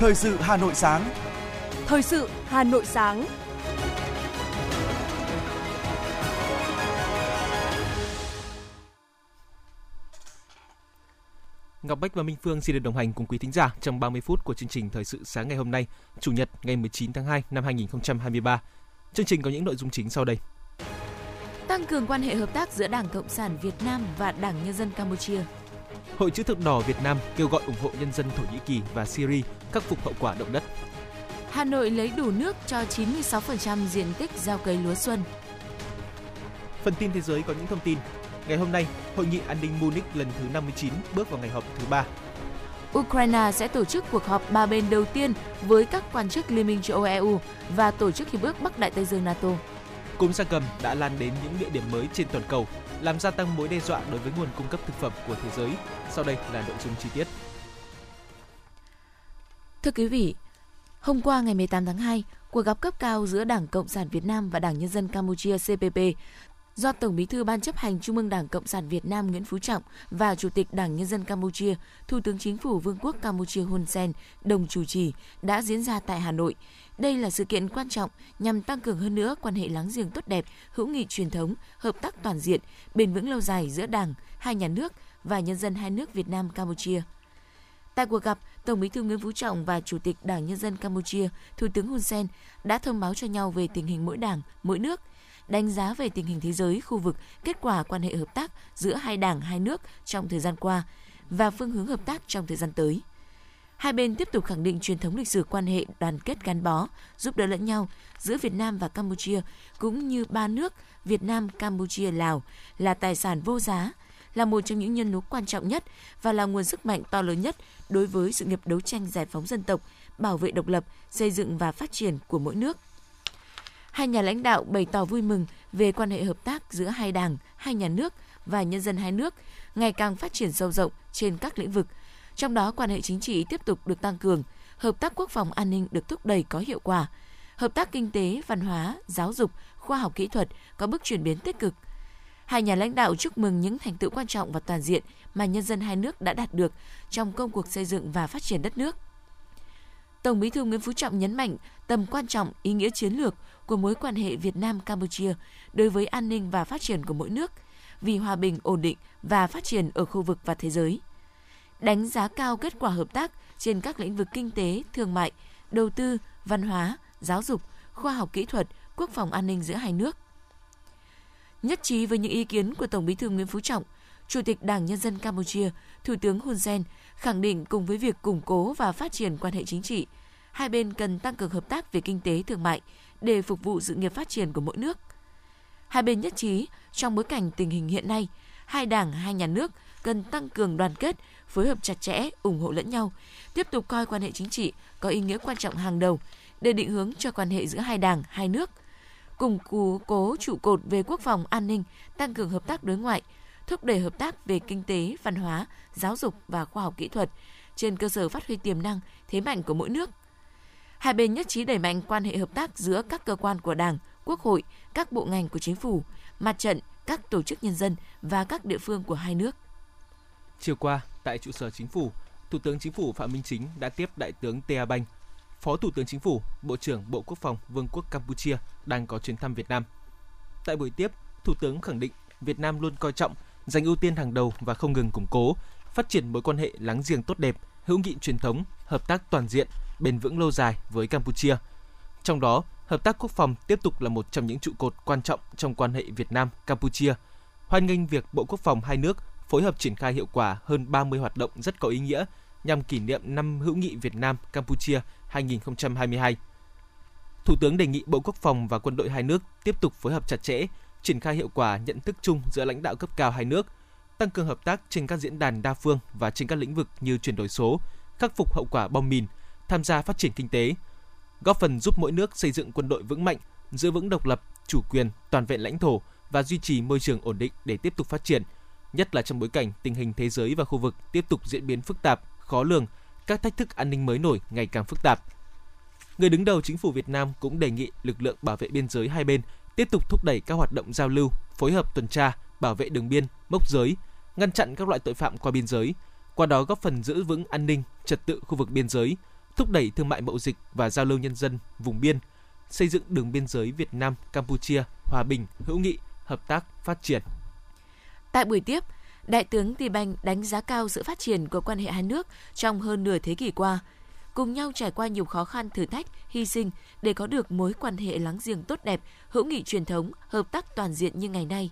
Thời sự Hà Nội sáng. Thời sự Hà Nội sáng. Ngọc Bách và Minh Phương xin được đồng hành cùng quý thính giả trong 30 phút của chương trình Thời sự sáng ngày hôm nay, Chủ nhật ngày 19 tháng 2 năm 2023. Chương trình có những nội dung chính sau đây. Tăng cường quan hệ hợp tác giữa Đảng Cộng sản Việt Nam và Đảng Nhân dân Campuchia. Hội chữ thập đỏ Việt Nam kêu gọi ủng hộ nhân dân Thổ Nhĩ Kỳ và Syria khắc phục hậu quả động đất. Hà Nội lấy đủ nước cho 96% diện tích gieo cấy lúa xuân. Phần tin thế giới có những thông tin. Ngày hôm nay, Hội nghị an ninh Munich lần thứ 59 bước vào ngày họp thứ 3. Ukraine sẽ tổ chức cuộc họp ba bên đầu tiên với các quan chức Liên minh châu Âu EU và Tổ chức Hiệp ước Bắc Đại Tây Dương NATO. Cúm gia cầm đã lan đến những địa điểm mới trên toàn cầu, làm gia tăng mối đe dọa đối với nguồn cung cấp thực phẩm của thế giới. Sau đây là nội dung chi tiết. Thưa quý vị, hôm qua ngày 18 tháng 2, cuộc gặp cấp cao giữa Đảng Cộng sản Việt Nam và Đảng Nhân dân Campuchia CPP do Tổng Bí thư Ban chấp hành Trung ương Đảng Cộng sản Việt Nam Nguyễn Phú Trọng và Chủ tịch Đảng Nhân dân Campuchia, Thủ tướng Chính phủ Vương quốc Campuchia Hun Sen đồng chủ trì đã diễn ra tại Hà Nội. Đây là sự kiện quan trọng nhằm tăng cường hơn nữa quan hệ láng giềng tốt đẹp, hữu nghị truyền thống, hợp tác toàn diện, bền vững lâu dài giữa Đảng, hai nhà nước và nhân dân hai nước Việt Nam Campuchia. Tại cuộc gặp, Tổng Bí thư Nguyễn Phú Trọng và Chủ tịch Đảng Nhân dân Campuchia, Thủ tướng Hun Sen đã thông báo cho nhau về tình hình mỗi đảng, mỗi nước, đánh giá về tình hình thế giới, khu vực, kết quả quan hệ hợp tác giữa hai đảng, hai nước trong thời gian qua và phương hướng hợp tác trong thời gian tới. Hai bên tiếp tục khẳng định truyền thống lịch sử quan hệ đoàn kết gắn bó, giúp đỡ lẫn nhau giữa Việt Nam và Campuchia cũng như ba nước Việt Nam, Campuchia, Lào là tài sản vô giá, là một trong những nhân tố quan trọng nhất và là nguồn sức mạnh to lớn nhất đối với sự nghiệp đấu tranh giải phóng dân tộc, bảo vệ độc lập, xây dựng và phát triển của mỗi nước. Hai nhà lãnh đạo bày tỏ vui mừng về quan hệ hợp tác giữa hai đảng, hai nhà nước và nhân dân hai nước ngày càng phát triển sâu rộng trên các lĩnh vực. Trong đó, quan hệ chính trị tiếp tục được tăng cường, hợp tác quốc phòng an ninh được thúc đẩy có hiệu quả, hợp tác kinh tế, văn hóa, giáo dục, khoa học kỹ thuật có bước chuyển biến tích cực. Hai nhà lãnh đạo chúc mừng những thành tựu quan trọng và toàn diện mà nhân dân hai nước đã đạt được trong công cuộc xây dựng và phát triển đất nước. Tổng Bí thư Nguyễn Phú Trọng nhấn mạnh tầm quan trọng, ý nghĩa chiến lược của mối quan hệ Việt Nam Campuchia đối với an ninh và phát triển của mỗi nước, vì hòa bình, ổn định và phát triển ở khu vực và thế giới. Đánh giá cao kết quả hợp tác trên các lĩnh vực kinh tế, thương mại, đầu tư, văn hóa, giáo dục, khoa học kỹ thuật, quốc phòng an ninh giữa hai nước. Nhất trí với những ý kiến của Tổng Bí thư Nguyễn Phú Trọng, Chủ tịch Đảng Nhân dân Campuchia, Thủ tướng Hun Sen khẳng định cùng với việc củng cố và phát triển quan hệ chính trị, hai bên cần tăng cường hợp tác về kinh tế thương mại để phục vụ sự nghiệp phát triển của mỗi nước. Hai bên nhất trí trong bối cảnh tình hình hiện nay, hai đảng, hai nhà nước cần tăng cường đoàn kết, phối hợp chặt chẽ, ủng hộ lẫn nhau, tiếp tục coi quan hệ chính trị có ý nghĩa quan trọng hàng đầu để định hướng cho quan hệ giữa hai đảng, hai nước, củng cố cố trụ cột về quốc phòng an ninh, tăng cường hợp tác đối ngoại, thúc đẩy hợp tác về kinh tế, văn hóa, giáo dục và khoa học kỹ thuật trên cơ sở phát huy tiềm năng, thế mạnh của mỗi nước. Hai bên nhất trí đẩy mạnh quan hệ hợp tác giữa các cơ quan của Đảng, Quốc hội, các bộ ngành của chính phủ, mặt trận, các tổ chức nhân dân và các địa phương của hai nước. Chiều qua, tại trụ sở chính phủ, Thủ tướng Chính phủ Phạm Minh Chính đã tiếp Đại tướng Tea Banh, Phó Thủ tướng Chính phủ, Bộ trưởng Bộ Quốc phòng Vương quốc Campuchia đang có chuyến thăm Việt Nam. Tại buổi tiếp, Thủ tướng khẳng định Việt Nam luôn coi trọng, dành ưu tiên hàng đầu và không ngừng củng cố, phát triển mối quan hệ láng giềng tốt đẹp, hữu nghị truyền thống, hợp tác toàn diện, bền vững lâu dài với Campuchia. Trong đó, hợp tác quốc phòng tiếp tục là một trong những trụ cột quan trọng trong quan hệ Việt Nam Campuchia. Hoan nghênh việc Bộ Quốc phòng hai nước phối hợp triển khai hiệu quả hơn 30 hoạt động rất có ý nghĩa nhằm kỷ niệm năm hữu nghị Việt Nam Campuchia 2022. Thủ tướng đề nghị Bộ Quốc phòng và quân đội hai nước tiếp tục phối hợp chặt chẽ, triển khai hiệu quả nhận thức chung giữa lãnh đạo cấp cao hai nước, tăng cường hợp tác trên các diễn đàn đa phương và trên các lĩnh vực như chuyển đổi số, khắc phục hậu quả bom mìn, tham gia phát triển kinh tế, góp phần giúp mỗi nước xây dựng quân đội vững mạnh, giữ vững độc lập, chủ quyền, toàn vẹn lãnh thổ và duy trì môi trường ổn định để tiếp tục phát triển, nhất là trong bối cảnh tình hình thế giới và khu vực tiếp tục diễn biến phức tạp, khó lường, các thách thức an ninh mới nổi ngày càng phức tạp. Người đứng đầu chính phủ Việt Nam cũng đề nghị lực lượng bảo vệ biên giới hai bên tiếp tục thúc đẩy các hoạt động giao lưu, phối hợp tuần tra, bảo vệ đường biên, mốc giới, ngăn chặn các loại tội phạm qua biên giới, qua đó góp phần giữ vững an ninh, trật tự khu vực biên giới, thúc đẩy thương mại mậu dịch và giao lưu nhân dân vùng biên, xây dựng đường biên giới Việt Nam Campuchia hòa bình, hữu nghị, hợp tác, phát triển. Tại buổi tiếp, Đại tướng Tì Banh đánh giá cao sự phát triển của quan hệ hai nước trong hơn nửa thế kỷ qua, cùng nhau trải qua nhiều khó khăn thử thách, hy sinh để có được mối quan hệ láng giềng tốt đẹp, hữu nghị truyền thống, hợp tác toàn diện như ngày nay.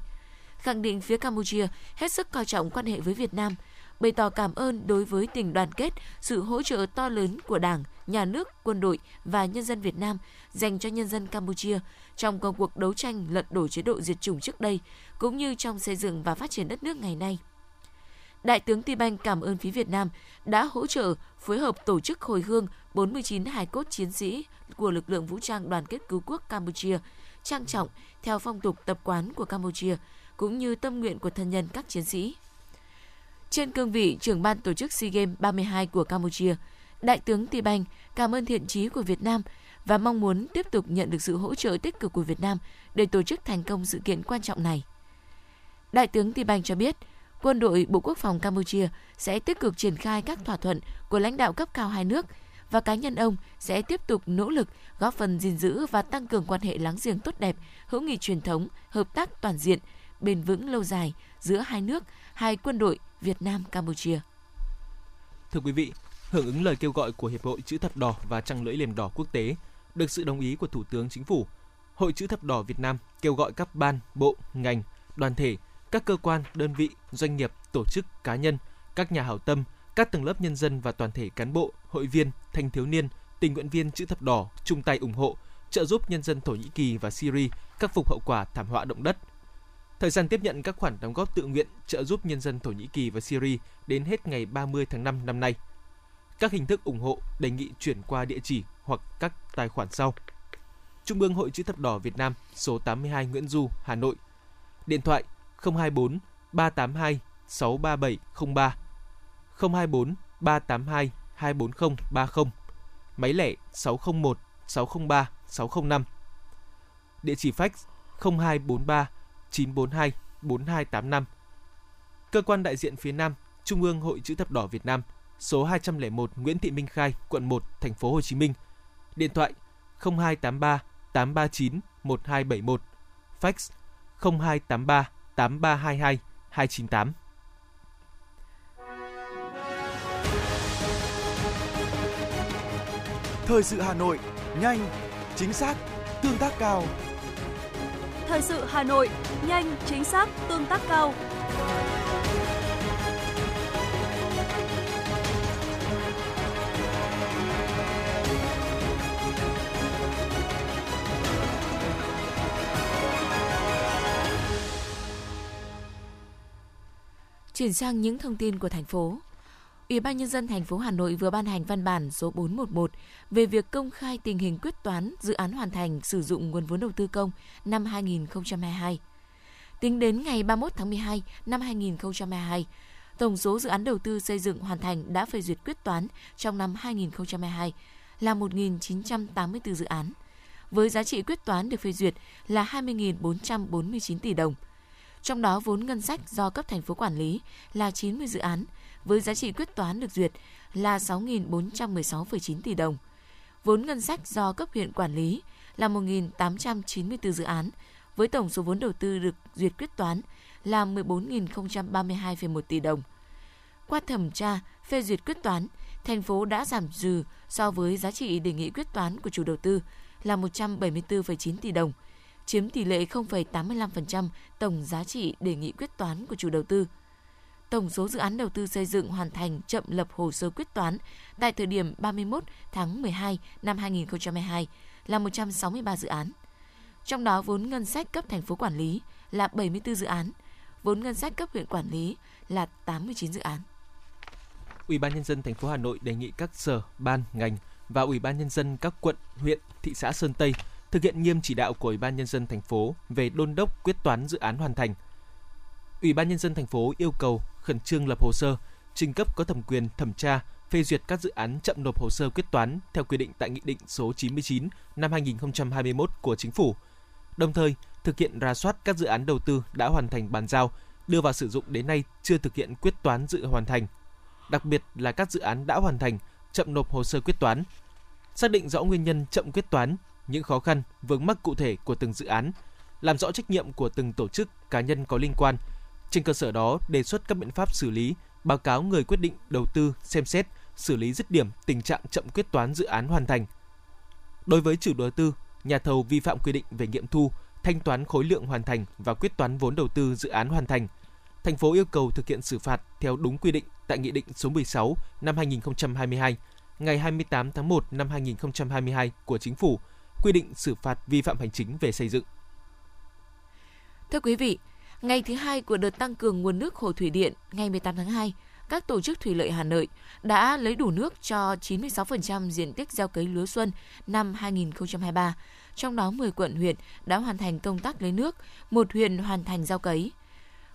Khẳng định phía Campuchia hết sức coi trọng quan hệ với Việt Nam, bày tỏ cảm ơn đối với tình đoàn kết, sự hỗ trợ to lớn của Đảng, Nhà nước, quân đội và nhân dân Việt Nam dành cho nhân dân Campuchia trong công cuộc đấu tranh lật đổ chế độ diệt chủng trước đây, cũng như trong xây dựng và phát triển đất nước ngày nay. Đại tướng Ti Banh cảm ơn phía Việt Nam đã hỗ trợ phối hợp tổ chức hồi hương 49 hài cốt chiến sĩ của lực lượng vũ trang đoàn kết cứu quốc Campuchia, trang trọng theo phong tục tập quán của Campuchia, cũng như tâm nguyện của thân nhân các chiến sĩ. Trên cương vị trưởng ban tổ chức SEA Games 32 của Campuchia, Đại tướng Ti Banh cảm ơn thiện chí của Việt Nam và mong muốn tiếp tục nhận được sự hỗ trợ tích cực của Việt Nam để tổ chức thành công sự kiện quan trọng này. Đại tướng Ti Banh cho biết, quân đội Bộ Quốc phòng Campuchia sẽ tích cực triển khai các thỏa thuận của lãnh đạo cấp cao hai nước và cá nhân ông sẽ tiếp tục nỗ lực góp phần gìn giữ và tăng cường quan hệ láng giềng tốt đẹp, hữu nghị truyền thống, hợp tác toàn diện, bền vững lâu dài giữa hai nước, hai quân đội Việt Nam Campuchia. Thưa quý vị, hưởng ứng lời kêu gọi của Hiệp hội Chữ thập đỏ và Trăng lưỡi liềm đỏ quốc tế, được sự đồng ý của Thủ tướng Chính phủ, Hội Chữ thập đỏ Việt Nam kêu gọi các ban, bộ, ngành, đoàn thể, các cơ quan, đơn vị, doanh nghiệp, tổ chức, cá nhân, các nhà hảo tâm, các tầng lớp nhân dân và toàn thể cán bộ, hội viên, thanh thiếu niên, tình nguyện viên chữ thập đỏ chung tay ủng hộ, trợ giúp nhân dân Thổ Nhĩ Kỳ và Syria khắc phục hậu quả thảm họa động đất. Thời gian tiếp nhận các khoản đóng góp tự nguyện trợ giúp nhân dân Thổ Nhĩ Kỳ và Syria đến hết ngày 30 tháng 5 năm nay. Các hình thức ủng hộ đề nghị chuyển qua địa chỉ hoặc các tài khoản sau. Trung ương Hội Chữ thập đỏ Việt Nam, số 82 Nguyễn Du, Hà Nội. Điện thoại 024 382 63703 024 382 24030, Máy lẻ 601 603 605 Địa chỉ fax 0243 942 4285 Cơ quan đại diện phía Nam Trung ương Hội Chữ thập đỏ Việt Nam số 201 Nguyễn Thị Minh Khai, quận 1, thành phố Hồ Chí Minh. Điện thoại 0283 839 1271. Fax 0283 8322 298. Thời sự Hà Nội, nhanh, chính xác, tương tác cao. Thời sự Hà Nội, nhanh, chính xác, tương tác cao. Chuyển sang những thông tin của thành phố. Ủy ban nhân dân thành phố Hà Nội vừa ban hành văn bản số 411 về việc công khai tình hình quyết toán dự án hoàn thành sử dụng nguồn vốn đầu tư công năm 2022. Tính đến ngày 31 tháng 12 năm 2022, tổng số dự án đầu tư xây dựng hoàn thành đã phê duyệt quyết toán trong năm 2022 là 1.984 dự án, với giá trị quyết toán được phê duyệt là 20.449 tỷ đồng – trong đó vốn ngân sách do cấp thành phố quản lý là 90 dự án với giá trị quyết toán được duyệt là 6.416,9 tỷ đồng. Vốn ngân sách do cấp huyện quản lý là 1.894 dự án với tổng số vốn đầu tư được duyệt quyết toán là 14.032,1 tỷ đồng. Qua thẩm tra, phê duyệt quyết toán, thành phố đã giảm dư so với giá trị đề nghị quyết toán của chủ đầu tư là 174,9 tỷ đồng – chiếm tỷ lệ 0,85% tổng giá trị đề nghị quyết toán của chủ đầu tư. Tổng số dự án đầu tư xây dựng hoàn thành chậm lập hồ sơ quyết toán tại thời điểm 31 tháng 12 năm 2022 là 163 dự án. Trong đó vốn ngân sách cấp thành phố quản lý là 74 dự án, vốn ngân sách cấp huyện quản lý là 89 dự án. Ủy ban nhân dân thành phố Hà Nội đề nghị các sở, ban, ngành và Ủy ban nhân dân các quận, huyện, thị xã Sơn Tây thực hiện nghiêm chỉ đạo của Ủy ban nhân dân thành phố về đôn đốc quyết toán dự án hoàn thành. Ủy ban nhân dân thành phố yêu cầu khẩn trương lập hồ sơ, trình cấp có thẩm quyền thẩm tra, phê duyệt các dự án chậm nộp hồ sơ quyết toán theo quy định tại Nghị định số 99 năm 2021 của Chính phủ. Đồng thời, thực hiện ra soát các dự án đầu tư đã hoàn thành bàn giao, đưa vào sử dụng đến nay chưa thực hiện quyết toán dự hoàn thành. Đặc biệt là các dự án đã hoàn thành chậm nộp hồ sơ quyết toán, xác định rõ nguyên nhân chậm quyết toán, những khó khăn, vướng mắc cụ thể của từng dự án, làm rõ trách nhiệm của từng tổ chức, cá nhân có liên quan. Trên cơ sở đó, đề xuất các biện pháp xử lý, báo cáo người quyết định đầu tư xem xét, xử lý dứt điểm tình trạng chậm quyết toán dự án hoàn thành. Đối với chủ đầu tư, nhà thầu vi phạm quy định về nghiệm thu, thanh toán khối lượng hoàn thành và quyết toán vốn đầu tư dự án hoàn thành. Thành phố yêu cầu thực hiện xử phạt theo đúng quy định tại Nghị định số 16 năm 2022 ngày 28 tháng 1 năm 2022 của Chính phủ quy định xử phạt vi phạm hành chính về xây dựng. Thưa quý vị, ngày thứ hai của đợt tăng cường nguồn nước hồ thủy điện ngày 18 tháng 2, các tổ chức thủy lợi Hà Nội đã lấy đủ nước cho 96% diện tích gieo cấy lúa xuân năm 2023. Trong đó 10 quận huyện đã hoàn thành công tác lấy nước, một huyện hoàn thành gieo cấy.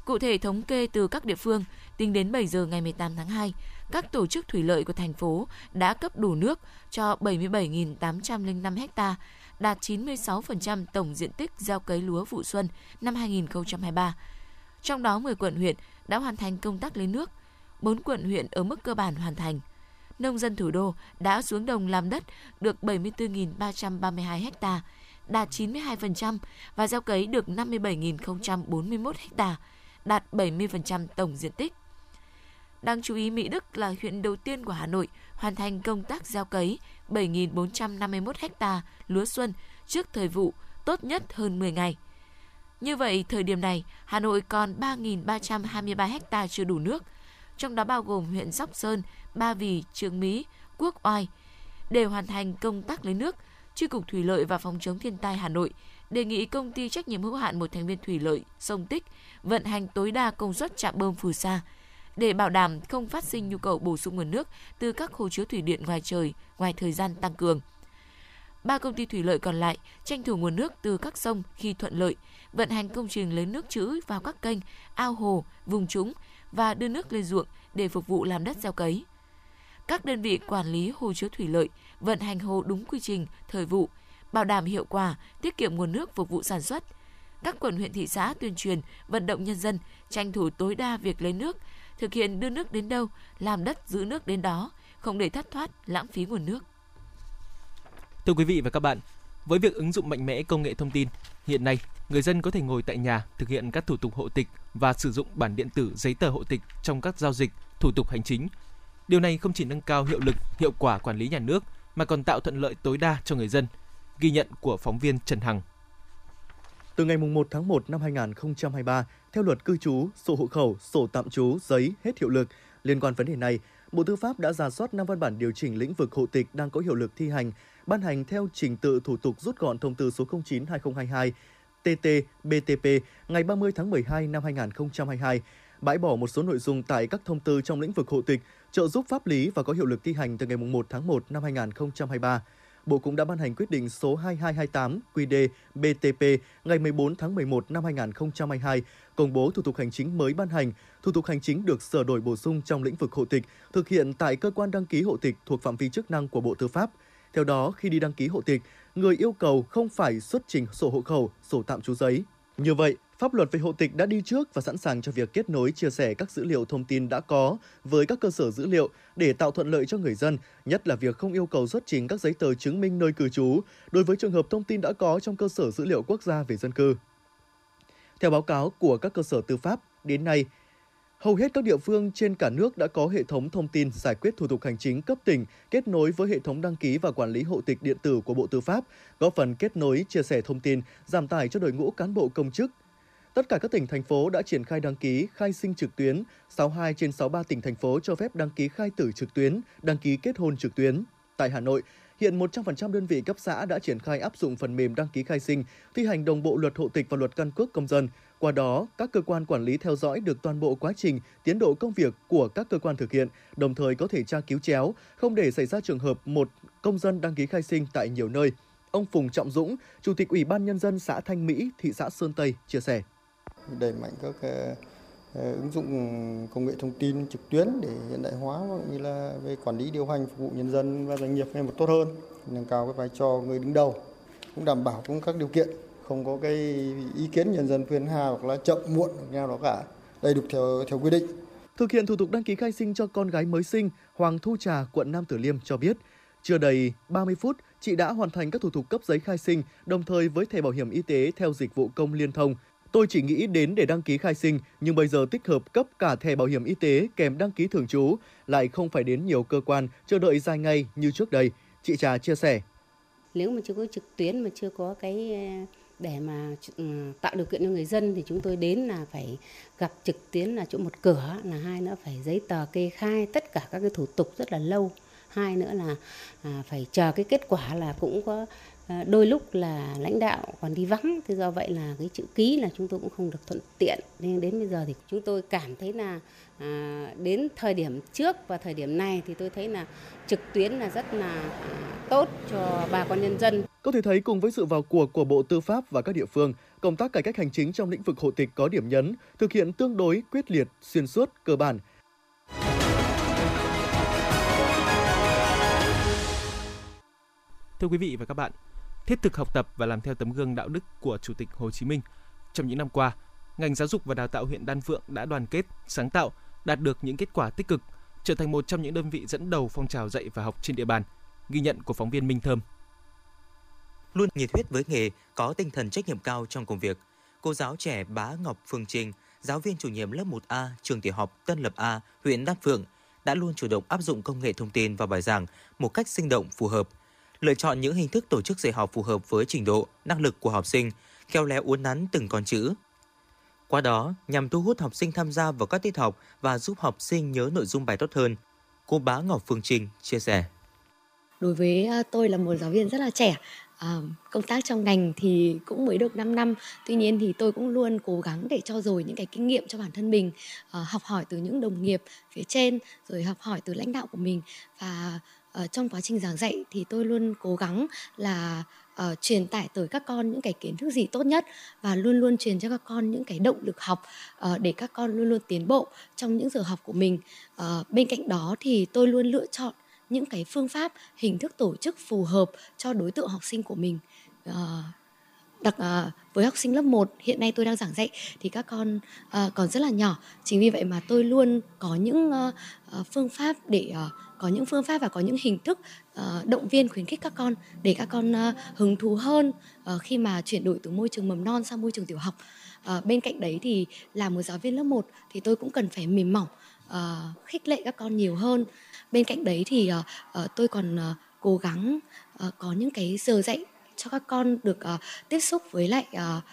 Cụ thể thống kê từ các địa phương, tính đến 7 giờ ngày 18 tháng 2, các tổ chức thủy lợi của thành phố đã cấp đủ nước cho 77.805 ha, đạt 96% tổng diện tích gieo cấy lúa vụ xuân năm 2023. Trong đó 10 quận huyện đã hoàn thành công tác lấy nước, 4 quận huyện ở mức cơ bản hoàn thành. Nông dân thủ đô đã xuống đồng làm đất được 74.332 ha, đạt 92% và gieo cấy được 57.041 ha, đạt 70% tổng diện tích. Đáng chú ý Mỹ Đức là huyện đầu tiên của Hà Nội hoàn thành công tác gieo cấy 7.451 ha lúa xuân trước thời vụ tốt nhất hơn 10 ngày. Như vậy, thời điểm này, Hà Nội còn 3.323 ha chưa đủ nước, trong đó bao gồm huyện Sóc Sơn, Ba Vì, Trường Mỹ, Quốc Oai. Để hoàn thành công tác lấy nước, Tri Cục Thủy lợi và Phòng chống thiên tai Hà Nội đề nghị công ty trách nhiệm hữu hạn một thành viên thủy lợi sông Tích vận hành tối đa công suất trạm bơm Phù Sa để bảo đảm không phát sinh nhu cầu bổ sung nguồn nước từ các hồ chứa thủy điện ngoài trời ngoài thời gian tăng cường. Ba công ty thủy lợi còn lại tranh thủ nguồn nước từ các sông khi thuận lợi, vận hành công trình lấy nước trữ vào các kênh, ao hồ, vùng trũng và đưa nước lên ruộng để phục vụ làm đất gieo cấy. Các đơn vị quản lý hồ chứa thủy lợi vận hành hồ đúng quy trình, thời vụ, bảo đảm hiệu quả, tiết kiệm nguồn nước phục vụ sản xuất. Các quận huyện thị xã tuyên truyền, vận động nhân dân tranh thủ tối đa việc lấy nước, thực hiện đưa nước đến đâu, làm đất giữ nước đến đó, không để thất thoát, lãng phí nguồn nước. Thưa quý vị và các bạn, với việc ứng dụng mạnh mẽ công nghệ thông tin, hiện nay người dân có thể ngồi tại nhà thực hiện các thủ tục hộ tịch và sử dụng bản điện tử giấy tờ hộ tịch trong các giao dịch, thủ tục hành chính. Điều này không chỉ nâng cao hiệu lực, hiệu quả quản lý nhà nước mà còn tạo thuận lợi tối đa cho người dân. Ghi nhận của phóng viên Trần Hằng. Từ ngày 1 tháng 1 năm 2023, theo luật cư trú, sổ hộ khẩu, sổ tạm trú, giấy hết hiệu lực. Liên quan vấn đề này, Bộ Tư pháp đã ra soát 5 văn bản điều chỉnh lĩnh vực hộ tịch đang có hiệu lực thi hành, ban hành theo trình tự thủ tục rút gọn thông tư số 09/2022 TT-BTP ngày 30 tháng 12 năm 2022, bãi bỏ một số nội dung tại các thông tư trong lĩnh vực hộ tịch, trợ giúp pháp lý và có hiệu lực thi hành từ ngày 1 tháng 1 năm 2023. Bộ cũng đã ban hành quyết định số 2228 QD BTP ngày 14 tháng 11 năm 2022 công bố thủ tục hành chính mới ban hành. Thủ tục hành chính được sửa đổi bổ sung trong lĩnh vực hộ tịch, thực hiện tại cơ quan đăng ký hộ tịch thuộc phạm vi chức năng của Bộ Tư pháp. Theo đó, khi đi đăng ký hộ tịch, người yêu cầu không phải xuất trình sổ hộ khẩu, sổ tạm trú giấy. Như vậy, Pháp luật về hộ tịch đã đi trước và sẵn sàng cho việc kết nối chia sẻ các dữ liệu thông tin đã có với các cơ sở dữ liệu để tạo thuận lợi cho người dân, nhất là việc không yêu cầu xuất trình các giấy tờ chứng minh nơi cư trú đối với trường hợp thông tin đã có trong cơ sở dữ liệu quốc gia về dân cư. Theo báo cáo của các cơ sở tư pháp, đến nay, Hầu hết các địa phương trên cả nước đã có hệ thống thông tin giải quyết thủ tục hành chính cấp tỉnh kết nối với hệ thống đăng ký và quản lý hộ tịch điện tử của Bộ Tư pháp, góp phần kết nối, chia sẻ thông tin, giảm tải cho đội ngũ cán bộ công chức, Tất cả các tỉnh, thành phố đã triển khai đăng ký khai sinh trực tuyến, 62 trên 63 tỉnh, thành phố cho phép đăng ký khai tử trực tuyến, đăng ký kết hôn trực tuyến. Tại Hà Nội, hiện 100% đơn vị cấp xã đã triển khai áp dụng phần mềm đăng ký khai sinh, thi hành đồng bộ luật hộ tịch và luật căn cước công dân. Qua đó, các cơ quan quản lý theo dõi được toàn bộ quá trình, tiến độ công việc của các cơ quan thực hiện, đồng thời có thể tra cứu chéo, không để xảy ra trường hợp một công dân đăng ký khai sinh tại nhiều nơi. Ông Phùng Trọng Dũng, Chủ tịch Ủy ban Nhân dân xã Thanh Mỹ, thị xã Sơn Tây chia sẻ đẩy mạnh các ờ, ờ, ứng dụng công nghệ thông tin trực tuyến để hiện đại hóa cũng như là về quản lý điều hành phục vụ nhân dân và doanh nghiệp ngày một tốt hơn nâng cao cái vai trò người đứng đầu cũng đảm bảo cũng các điều kiện không có cái ý kiến nhân dân phiền hà hoặc là chậm muộn hoặc nào đó cả đầy đủ theo theo quy định Thực hiện thủ tục đăng ký khai sinh cho con gái mới sinh, Hoàng Thu Trà, quận Nam Tử Liêm cho biết, chưa đầy 30 phút, chị đã hoàn thành các thủ tục cấp giấy khai sinh, đồng thời với thẻ bảo hiểm y tế theo dịch vụ công liên thông. Tôi chỉ nghĩ đến để đăng ký khai sinh, nhưng bây giờ tích hợp cấp cả thẻ bảo hiểm y tế kèm đăng ký thường trú, lại không phải đến nhiều cơ quan, chờ đợi dài ngày như trước đây. Chị Trà chia sẻ. Nếu mà chưa có trực tuyến mà chưa có cái ờ, để mà ừ, tạo điều kiện cho người dân thì chúng tôi đến là phải gặp trực tuyến là chỗ một cửa là hai nữa phải giấy tờ kê khai tất cả các cái thủ tục rất là lâu hai nữa là à, phải chờ cái kết quả là cũng có đôi lúc là lãnh đạo còn đi vắng thế do vậy là cái chữ ký là chúng tôi cũng không được thuận tiện nên đến bây giờ thì chúng tôi cảm thấy là à, đến thời điểm trước và thời điểm này thì tôi thấy là trực tuyến là rất là à, tốt cho bà con nhân dân. Có thể thấy cùng với sự vào cuộc của Bộ Tư pháp và các địa phương, công tác cải cách hành chính trong lĩnh vực hộ tịch có điểm nhấn, thực hiện tương đối quyết liệt, xuyên suốt, cơ bản. Thưa quý vị và các bạn, thiết thực học tập và làm theo tấm gương đạo đức của Chủ tịch Hồ Chí Minh. Trong những năm qua, ngành giáo dục và đào tạo huyện Đan Phượng đã đoàn kết, sáng tạo, đạt được những kết quả tích cực, trở thành một trong những đơn vị dẫn đầu phong trào dạy và học trên địa bàn. Ghi nhận của phóng viên Minh Thơm. Luôn nhiệt huyết với nghề, có tinh thần trách nhiệm cao trong công việc. Cô giáo trẻ Bá Ngọc Phương Trinh, giáo viên chủ nhiệm lớp 1A trường tiểu học Tân Lập A, huyện Đan Phượng, đã luôn chủ động áp dụng công nghệ thông tin vào bài giảng một cách sinh động phù hợp, lựa chọn những hình thức tổ chức dạy học phù hợp với trình độ, năng lực của học sinh, khéo léo uốn nắn từng con chữ, qua đó, nhằm thu hút học sinh tham gia vào các tiết học và giúp học sinh nhớ nội dung bài tốt hơn, cô Bá Ngọc Phương Trinh chia sẻ. Đối với à, tôi là một giáo viên rất là trẻ, à, công tác trong ngành thì cũng mới được 5 năm. Tuy nhiên thì tôi cũng luôn cố gắng để cho rồi những cái kinh nghiệm cho bản thân mình à, học hỏi từ những đồng nghiệp phía trên rồi học hỏi từ lãnh đạo của mình. Và uh, trong quá trình giảng dạy thì tôi luôn cố gắng là uh, truyền tải tới các con những cái kiến thức gì tốt nhất và luôn luôn truyền cho các con những cái động lực học uh, để các con luôn luôn tiến bộ trong những giờ học của mình. Uh, bên cạnh đó thì tôi luôn lựa chọn những cái phương pháp hình thức tổ chức phù hợp cho đối tượng học sinh của mình. Uh, đặc uh, với học sinh lớp 1 hiện nay tôi đang giảng dạy thì các con uh, còn rất là nhỏ. Chính vì vậy mà tôi luôn có những uh, uh, phương pháp để uh, có những phương pháp và có những hình thức uh, động viên khuyến khích các con để các con uh, hứng thú hơn uh, khi mà chuyển đổi từ môi trường mầm non sang môi trường tiểu học. Uh, bên cạnh đấy thì là một giáo viên lớp 1 thì tôi cũng cần phải mềm mỏng uh, khích lệ các con nhiều hơn. Bên cạnh đấy thì uh, uh, tôi còn uh, cố gắng uh, có những cái giờ dạy cho các con được uh, tiếp xúc với lại uh,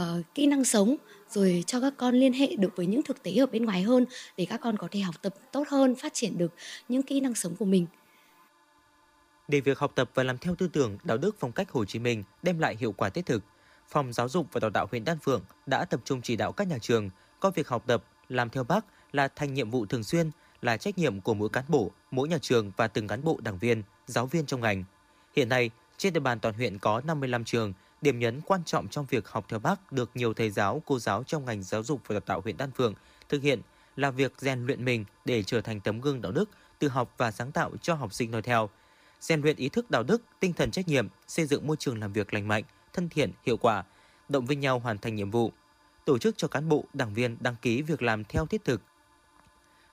uh, kỹ năng sống rồi cho các con liên hệ được với những thực tế ở bên ngoài hơn để các con có thể học tập tốt hơn, phát triển được những kỹ năng sống của mình. Để việc học tập và làm theo tư tưởng, đạo đức phong cách Hồ Chí Minh đem lại hiệu quả thiết thực, Phòng Giáo dục và Đào tạo huyện Đan Phượng đã tập trung chỉ đạo các nhà trường có việc học tập, làm theo Bác là thành nhiệm vụ thường xuyên, là trách nhiệm của mỗi cán bộ, mỗi nhà trường và từng cán bộ đảng viên, giáo viên trong ngành. Hiện nay, trên địa bàn toàn huyện có 55 trường, Điểm nhấn quan trọng trong việc học theo Bác được nhiều thầy giáo, cô giáo trong ngành giáo dục và đào tạo huyện Đan Phượng thực hiện là việc rèn luyện mình để trở thành tấm gương đạo đức, tự học và sáng tạo cho học sinh noi theo. Rèn luyện ý thức đạo đức, tinh thần trách nhiệm, xây dựng môi trường làm việc lành mạnh, thân thiện, hiệu quả, động viên nhau hoàn thành nhiệm vụ. Tổ chức cho cán bộ, đảng viên đăng ký việc làm theo thiết thực.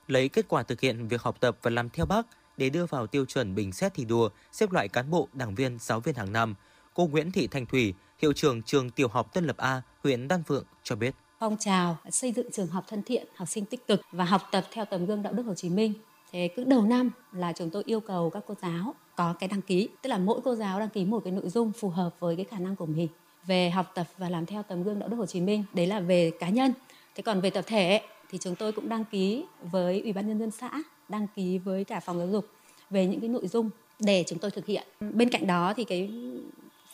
Lấy kết quả thực hiện việc học tập và làm theo Bác để đưa vào tiêu chuẩn bình xét thi đua, xếp loại cán bộ, đảng viên, giáo viên hàng năm – Cô Nguyễn Thị Thanh Thủy, hiệu trưởng trường tiểu học Tân Lập A, huyện Đan Phượng cho biết. Phong trào xây dựng trường học thân thiện, học sinh tích cực và học tập theo tấm gương đạo đức Hồ Chí Minh. Thế cứ đầu năm là chúng tôi yêu cầu các cô giáo có cái đăng ký, tức là mỗi cô giáo đăng ký một cái nội dung phù hợp với cái khả năng của mình về học tập và làm theo tấm gương đạo đức Hồ Chí Minh. Đấy là về cá nhân. Thế còn về tập thể thì chúng tôi cũng đăng ký với Ủy ban nhân dân xã, đăng ký với cả phòng giáo dục về những cái nội dung để chúng tôi thực hiện. Bên cạnh đó thì cái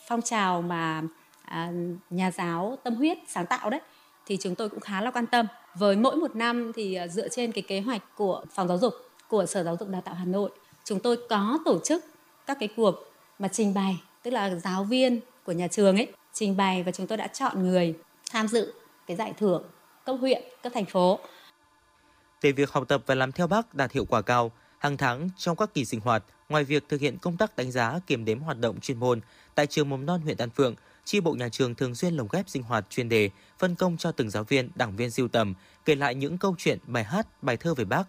phong trào mà à, nhà giáo tâm huyết sáng tạo đấy thì chúng tôi cũng khá là quan tâm. Với mỗi một năm thì à, dựa trên cái kế hoạch của phòng giáo dục của sở giáo dục đào tạo hà nội chúng tôi có tổ chức các cái cuộc mà trình bày tức là giáo viên của nhà trường ấy trình bày và chúng tôi đã chọn người tham dự cái giải thưởng cấp huyện cấp thành phố. Để việc học tập và làm theo bác đạt hiệu quả cao hàng tháng trong các kỳ sinh hoạt ngoài việc thực hiện công tác đánh giá kiểm đếm hoạt động chuyên môn tại trường mầm non huyện Đan Phượng, chi bộ nhà trường thường xuyên lồng ghép sinh hoạt chuyên đề, phân công cho từng giáo viên, đảng viên siêu tầm, kể lại những câu chuyện, bài hát, bài thơ về bác.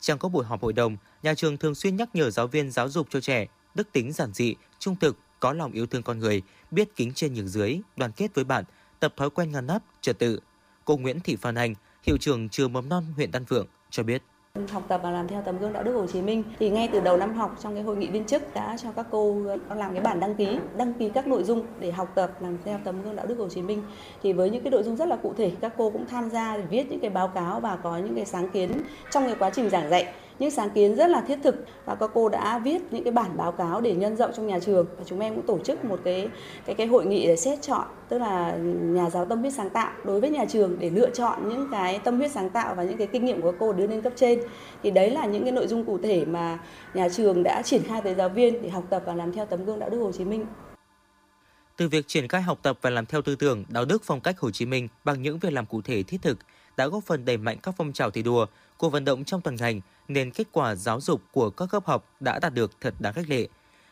Trong các buổi họp hội đồng, nhà trường thường xuyên nhắc nhở giáo viên giáo dục cho trẻ đức tính giản dị, trung thực, có lòng yêu thương con người, biết kính trên nhường dưới, đoàn kết với bạn, tập thói quen ngăn nắp, trật tự. Cô Nguyễn Thị Phan Anh, hiệu trưởng trường mầm non huyện Đan Phượng cho biết học tập và làm theo tấm gương đạo đức Hồ Chí Minh. Thì ngay từ đầu năm học, trong cái hội nghị viên chức đã cho các cô làm cái bản đăng ký đăng ký các nội dung để học tập, làm theo tấm gương đạo đức Hồ Chí Minh. Thì với những cái nội dung rất là cụ thể, các cô cũng tham gia để viết những cái báo cáo và có những cái sáng kiến trong cái quá trình giảng dạy những sáng kiến rất là thiết thực và các cô đã viết những cái bản báo cáo để nhân rộng trong nhà trường. Và chúng em cũng tổ chức một cái cái cái hội nghị để xét chọn tức là nhà giáo tâm huyết sáng tạo đối với nhà trường để lựa chọn những cái tâm huyết sáng tạo và những cái kinh nghiệm của các cô đưa lên cấp trên. Thì đấy là những cái nội dung cụ thể mà nhà trường đã triển khai tới giáo viên để học tập và làm theo tấm gương đạo đức Hồ Chí Minh. Từ việc triển khai học tập và làm theo tư tưởng, đạo đức phong cách Hồ Chí Minh bằng những việc làm cụ thể thiết thực đã góp phần đẩy mạnh các phong trào thi đua, cuộc vận động trong toàn ngành nên kết quả giáo dục của các cấp học đã đạt được thật đáng khích lệ.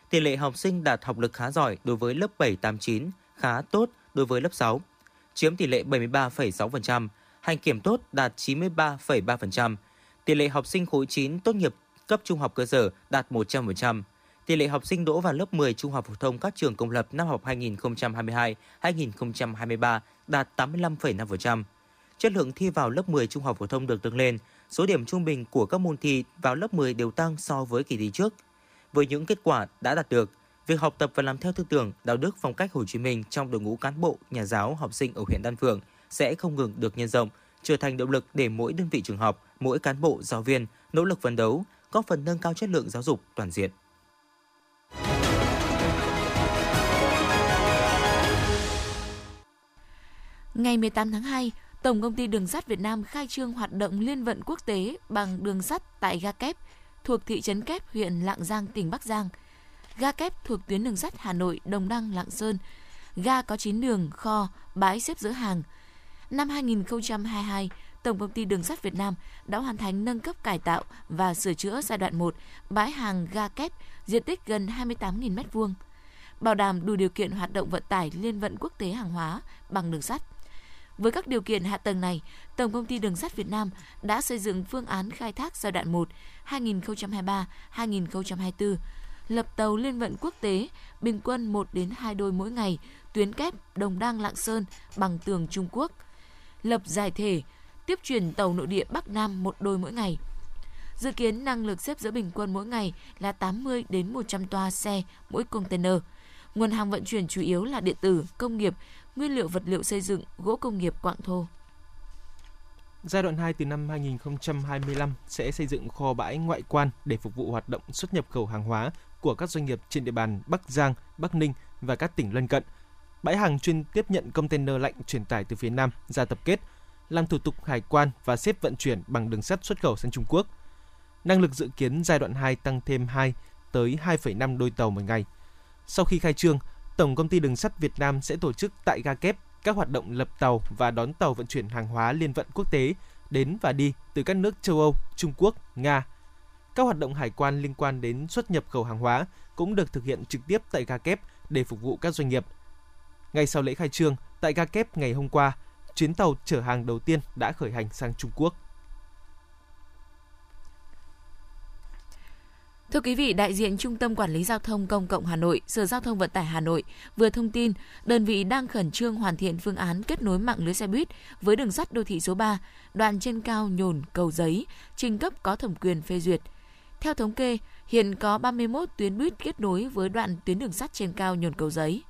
Tỷ lệ học sinh đạt học lực khá giỏi đối với lớp 7, 8, 9, khá tốt đối với lớp 6, chiếm tỷ lệ 73,6%, hành kiểm tốt đạt 93,3%, tỷ lệ học sinh khối 9 tốt nghiệp cấp trung học cơ sở đạt 100%, tỷ lệ học sinh đỗ vào lớp 10 trung học phổ thông các trường công lập năm học 2022-2023 đạt 85,5%. Chất lượng thi vào lớp 10 trung học phổ thông được nâng lên, số điểm trung bình của các môn thi vào lớp 10 đều tăng so với kỳ thi trước. Với những kết quả đã đạt được, việc học tập và làm theo tư tưởng, đạo đức phong cách Hồ Chí Minh trong đội ngũ cán bộ, nhà giáo, học sinh ở huyện Đan Phượng sẽ không ngừng được nhân rộng, trở thành động lực để mỗi đơn vị trường học, mỗi cán bộ, giáo viên nỗ lực phấn đấu, góp phần nâng cao chất lượng giáo dục toàn diện. Ngày 18 tháng 2, Tổng công ty Đường sắt Việt Nam khai trương hoạt động liên vận quốc tế bằng đường sắt tại ga Kép thuộc thị trấn Kép, huyện Lạng Giang, tỉnh Bắc Giang. Ga Kép thuộc tuyến đường sắt Hà Nội, Đồng Đăng, Lạng Sơn. Ga có 9 đường, kho, bãi xếp dỡ hàng. Năm 2022, Tổng công ty Đường sắt Việt Nam đã hoàn thành nâng cấp cải tạo và sửa chữa giai đoạn 1 bãi hàng ga Kép diện tích gần 28.000 m2, bảo đảm đủ điều kiện hoạt động vận tải liên vận quốc tế hàng hóa bằng đường sắt. Với các điều kiện hạ tầng này, Tổng công ty Đường sắt Việt Nam đã xây dựng phương án khai thác giai đoạn 1 2023-2024, lập tàu liên vận quốc tế bình quân 1 đến 2 đôi mỗi ngày, tuyến kép Đồng Đăng Lạng Sơn bằng tường Trung Quốc, lập giải thể, tiếp chuyển tàu nội địa Bắc Nam một đôi mỗi ngày. Dự kiến năng lực xếp dỡ bình quân mỗi ngày là 80 đến 100 toa xe mỗi container. Nguồn hàng vận chuyển chủ yếu là điện tử, công nghiệp, nguyên liệu vật liệu xây dựng, gỗ công nghiệp quạng thô. Giai đoạn 2 từ năm 2025 sẽ xây dựng kho bãi ngoại quan để phục vụ hoạt động xuất nhập khẩu hàng hóa của các doanh nghiệp trên địa bàn Bắc Giang, Bắc Ninh và các tỉnh lân cận. Bãi hàng chuyên tiếp nhận container lạnh chuyển tải từ phía Nam ra tập kết, làm thủ tục hải quan và xếp vận chuyển bằng đường sắt xuất khẩu sang Trung Quốc. Năng lực dự kiến giai đoạn 2 tăng thêm 2 tới 2,5 đôi tàu một ngày. Sau khi khai trương, Tổng công ty Đường sắt Việt Nam sẽ tổ chức tại ga kép các hoạt động lập tàu và đón tàu vận chuyển hàng hóa liên vận quốc tế đến và đi từ các nước châu Âu, Trung Quốc, Nga. Các hoạt động hải quan liên quan đến xuất nhập khẩu hàng hóa cũng được thực hiện trực tiếp tại ga kép để phục vụ các doanh nghiệp. Ngay sau lễ khai trương, tại ga kép ngày hôm qua, chuyến tàu chở hàng đầu tiên đã khởi hành sang Trung Quốc. Thưa quý vị, đại diện Trung tâm Quản lý Giao thông Công cộng Hà Nội, Sở Giao thông Vận tải Hà Nội vừa thông tin đơn vị đang khẩn trương hoàn thiện phương án kết nối mạng lưới xe buýt với đường sắt đô thị số 3, đoạn trên cao nhồn cầu giấy, trình cấp có thẩm quyền phê duyệt. Theo thống kê, hiện có 31 tuyến buýt kết nối với đoạn tuyến đường sắt trên cao nhồn cầu giấy.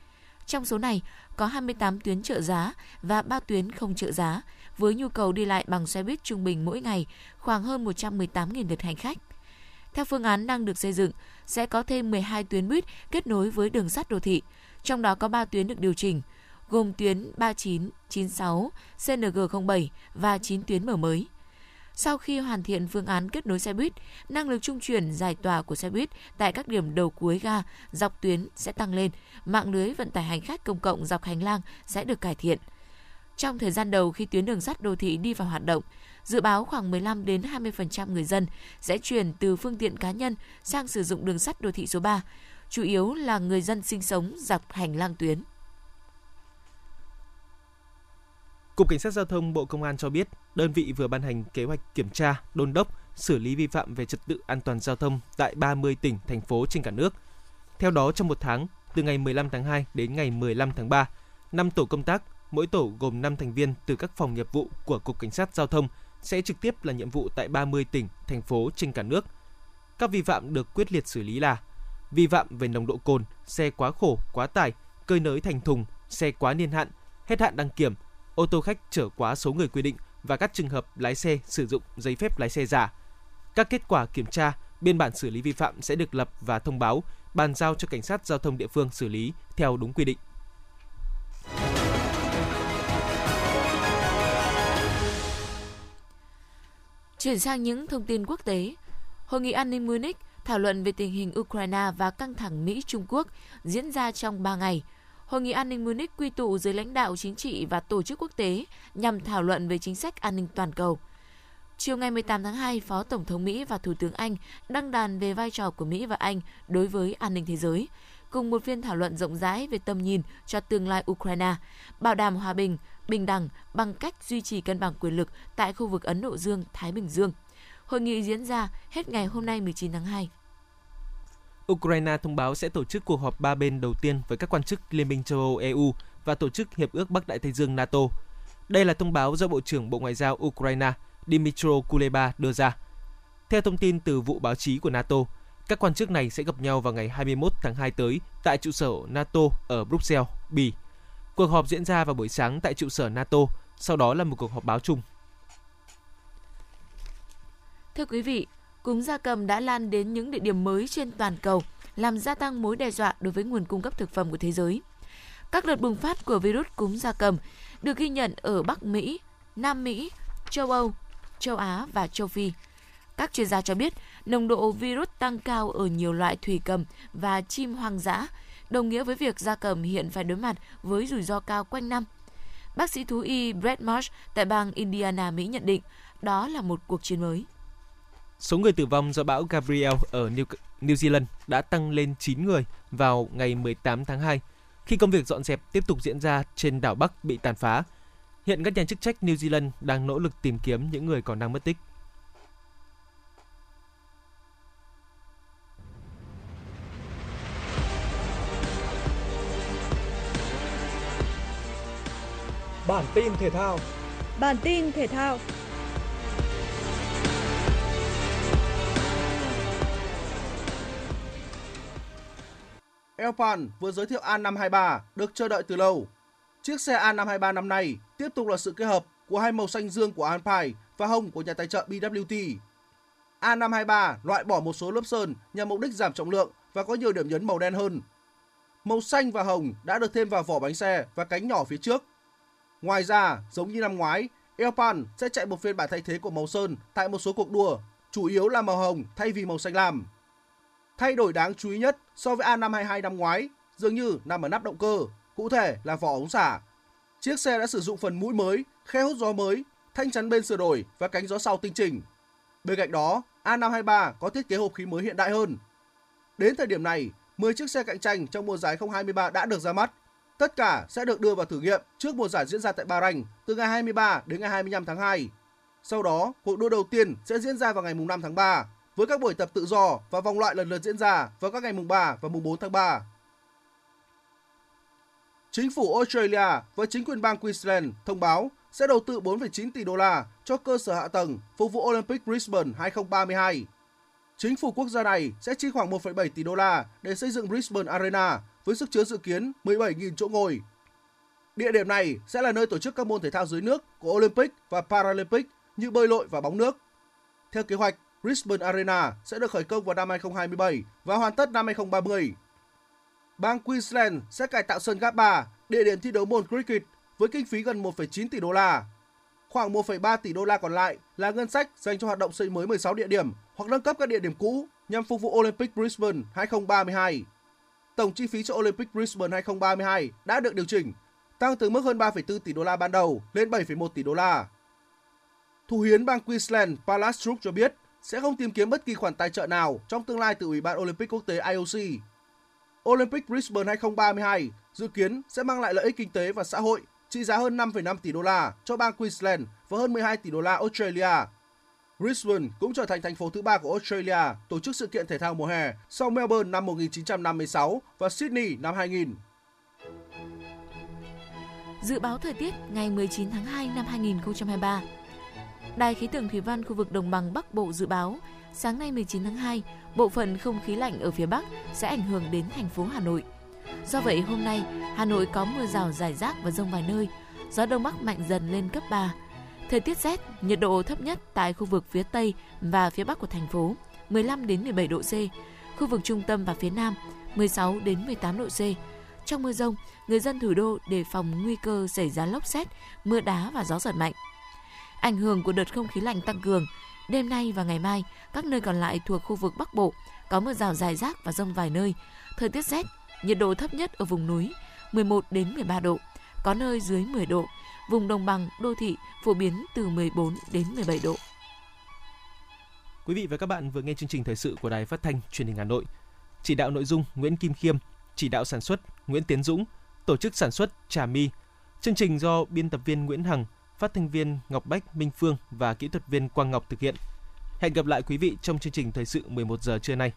Trong số này, có 28 tuyến trợ giá và 3 tuyến không trợ giá, với nhu cầu đi lại bằng xe buýt trung bình mỗi ngày khoảng hơn 118.000 lượt hành khách. Theo phương án đang được xây dựng, sẽ có thêm 12 tuyến buýt kết nối với đường sắt đô thị, trong đó có 3 tuyến được điều chỉnh, gồm tuyến 39, 96, CNG07 và 9 tuyến mở mới. Sau khi hoàn thiện phương án kết nối xe buýt, năng lực trung chuyển giải tỏa của xe buýt tại các điểm đầu cuối ga dọc tuyến sẽ tăng lên, mạng lưới vận tải hành khách công cộng dọc hành lang sẽ được cải thiện. Trong thời gian đầu khi tuyến đường sắt đô thị đi vào hoạt động, Dự báo khoảng 15 đến 20% người dân sẽ chuyển từ phương tiện cá nhân sang sử dụng đường sắt đô thị số 3, chủ yếu là người dân sinh sống dọc hành lang tuyến. Cục Cảnh sát Giao thông Bộ Công an cho biết, đơn vị vừa ban hành kế hoạch kiểm tra, đôn đốc, xử lý vi phạm về trật tự an toàn giao thông tại 30 tỉnh, thành phố trên cả nước. Theo đó, trong một tháng, từ ngày 15 tháng 2 đến ngày 15 tháng 3, 5 tổ công tác, mỗi tổ gồm 5 thành viên từ các phòng nghiệp vụ của Cục Cảnh sát Giao thông sẽ trực tiếp là nhiệm vụ tại 30 tỉnh, thành phố trên cả nước. Các vi phạm được quyết liệt xử lý là vi phạm về nồng độ cồn, xe quá khổ, quá tải, cơi nới thành thùng, xe quá niên hạn, hết hạn đăng kiểm, ô tô khách chở quá số người quy định và các trường hợp lái xe sử dụng giấy phép lái xe giả. Các kết quả kiểm tra, biên bản xử lý vi phạm sẽ được lập và thông báo, bàn giao cho cảnh sát giao thông địa phương xử lý theo đúng quy định. Chuyển sang những thông tin quốc tế. Hội nghị an ninh Munich thảo luận về tình hình Ukraine và căng thẳng Mỹ-Trung Quốc diễn ra trong 3 ngày. Hội nghị an ninh Munich quy tụ dưới lãnh đạo chính trị và tổ chức quốc tế nhằm thảo luận về chính sách an ninh toàn cầu. Chiều ngày 18 tháng 2, Phó Tổng thống Mỹ và Thủ tướng Anh đăng đàn về vai trò của Mỹ và Anh đối với an ninh thế giới, cùng một phiên thảo luận rộng rãi về tầm nhìn cho tương lai Ukraine, bảo đảm hòa bình, bình đẳng bằng cách duy trì cân bằng quyền lực tại khu vực Ấn Độ Dương-Thái Bình Dương. Hội nghị diễn ra hết ngày hôm nay 19 tháng 2. Ukraine thông báo sẽ tổ chức cuộc họp ba bên đầu tiên với các quan chức Liên minh châu Âu EU và tổ chức Hiệp ước Bắc Đại Tây Dương NATO. Đây là thông báo do Bộ trưởng Bộ Ngoại giao Ukraine Dmytro Kuleba đưa ra. Theo thông tin từ vụ báo chí của NATO, các quan chức này sẽ gặp nhau vào ngày 21 tháng 2 tới tại trụ sở NATO ở Bruxelles, Bỉ. Cuộc họp diễn ra vào buổi sáng tại trụ sở NATO, sau đó là một cuộc họp báo chung. Thưa quý vị, cúm gia cầm đã lan đến những địa điểm mới trên toàn cầu, làm gia tăng mối đe dọa đối với nguồn cung cấp thực phẩm của thế giới. Các đợt bùng phát của virus cúm gia cầm được ghi nhận ở Bắc Mỹ, Nam Mỹ, châu Âu, châu Á và châu Phi. Các chuyên gia cho biết, nồng độ virus tăng cao ở nhiều loại thủy cầm và chim hoang dã, đồng nghĩa với việc gia cầm hiện phải đối mặt với rủi ro cao quanh năm. Bác sĩ thú y Brett Marsh tại bang Indiana, Mỹ nhận định đó là một cuộc chiến mới. Số người tử vong do bão Gabriel ở New, New Zealand đã tăng lên 9 người vào ngày 18 tháng 2 khi công việc dọn dẹp tiếp tục diễn ra trên đảo Bắc bị tàn phá. Hiện các nhà chức trách New Zealand đang nỗ lực tìm kiếm những người còn đang mất tích. Bản tin thể thao Bản tin thể thao Elpan vừa giới thiệu A523 được chờ đợi từ lâu. Chiếc xe A523 năm nay tiếp tục là sự kết hợp của hai màu xanh dương của Alpine và hồng của nhà tài trợ BWT. A523 loại bỏ một số lớp sơn nhằm mục đích giảm trọng lượng và có nhiều điểm nhấn màu đen hơn. Màu xanh và hồng đã được thêm vào vỏ bánh xe và cánh nhỏ phía trước. Ngoài ra, giống như năm ngoái, Elpan sẽ chạy một phiên bản thay thế của màu sơn tại một số cuộc đua, chủ yếu là màu hồng thay vì màu xanh lam. Thay đổi đáng chú ý nhất so với A522 năm ngoái dường như nằm ở nắp động cơ, cụ thể là vỏ ống xả. Chiếc xe đã sử dụng phần mũi mới, khe hút gió mới, thanh chắn bên sửa đổi và cánh gió sau tinh chỉnh. Bên cạnh đó, A523 có thiết kế hộp khí mới hiện đại hơn. Đến thời điểm này, 10 chiếc xe cạnh tranh trong mùa giải 2023 đã được ra mắt. Tất cả sẽ được đưa vào thử nghiệm trước mùa giải diễn ra tại Bahrain từ ngày 23 đến ngày 25 tháng 2. Sau đó, cuộc đua đầu tiên sẽ diễn ra vào ngày 5 tháng 3 với các buổi tập tự do và vòng loại lần lượt diễn ra vào các ngày mùng 3 và mùng 4 tháng 3. Chính phủ Australia và chính quyền bang Queensland thông báo sẽ đầu tư 4,9 tỷ đô la cho cơ sở hạ tầng phục vụ Olympic Brisbane 2032. Chính phủ quốc gia này sẽ chi khoảng 1,7 tỷ đô la để xây dựng Brisbane Arena với sức chứa dự kiến 17.000 chỗ ngồi. Địa điểm này sẽ là nơi tổ chức các môn thể thao dưới nước của Olympic và Paralympic như bơi lội và bóng nước. Theo kế hoạch, Brisbane Arena sẽ được khởi công vào năm 2027 và hoàn tất năm 2030. Bang Queensland sẽ cải tạo sân Gabba, địa điểm thi đấu môn cricket với kinh phí gần 1,9 tỷ đô la. Khoảng 1,3 tỷ đô la còn lại là ngân sách dành cho hoạt động xây mới 16 địa điểm hoặc nâng cấp các địa điểm cũ nhằm phục vụ Olympic Brisbane 2032. Tổng chi phí cho Olympic Brisbane 2032 đã được điều chỉnh, tăng từ mức hơn 3,4 tỷ đô la ban đầu lên 7,1 tỷ đô la. Thủ hiến bang Queensland Palace Troop cho biết sẽ không tìm kiếm bất kỳ khoản tài trợ nào trong tương lai từ Ủy ban Olympic quốc tế IOC. Olympic Brisbane 2032 dự kiến sẽ mang lại lợi ích kinh tế và xã hội trị giá hơn 5,5 tỷ đô la cho bang Queensland và hơn 12 tỷ đô la Australia. Brisbane cũng trở thành thành phố thứ ba của Australia tổ chức sự kiện thể thao mùa hè sau Melbourne năm 1956 và Sydney năm 2000. Dự báo thời tiết ngày 19 tháng 2 năm 2023 Đài khí tượng thủy văn khu vực đồng bằng Bắc Bộ dự báo sáng nay 19 tháng 2, bộ phận không khí lạnh ở phía Bắc sẽ ảnh hưởng đến thành phố Hà Nội. Do vậy, hôm nay, Hà Nội có mưa rào rải rác và rông vài nơi, gió đông bắc mạnh dần lên cấp 3. Thời tiết rét, nhiệt độ thấp nhất tại khu vực phía Tây và phía Bắc của thành phố 15 đến 17 độ C, khu vực trung tâm và phía Nam 16 đến 18 độ C. Trong mưa rông, người dân thủ đô đề phòng nguy cơ xảy ra lốc xét, mưa đá và gió giật mạnh. Ảnh hưởng của đợt không khí lạnh tăng cường, đêm nay và ngày mai, các nơi còn lại thuộc khu vực Bắc Bộ có mưa rào rải rác và rông vài nơi. Thời tiết rét, nhiệt độ thấp nhất ở vùng núi 11 đến 13 độ, có nơi dưới 10 độ, vùng đồng bằng, đô thị phổ biến từ 14 đến 17 độ. Quý vị và các bạn vừa nghe chương trình thời sự của Đài Phát thanh Truyền hình Hà Nội. Chỉ đạo nội dung Nguyễn Kim Khiêm, chỉ đạo sản xuất Nguyễn Tiến Dũng, tổ chức sản xuất Trà My. Chương trình do biên tập viên Nguyễn Hằng, phát thanh viên Ngọc Bách, Minh Phương và kỹ thuật viên Quang Ngọc thực hiện. Hẹn gặp lại quý vị trong chương trình thời sự 11 giờ trưa nay.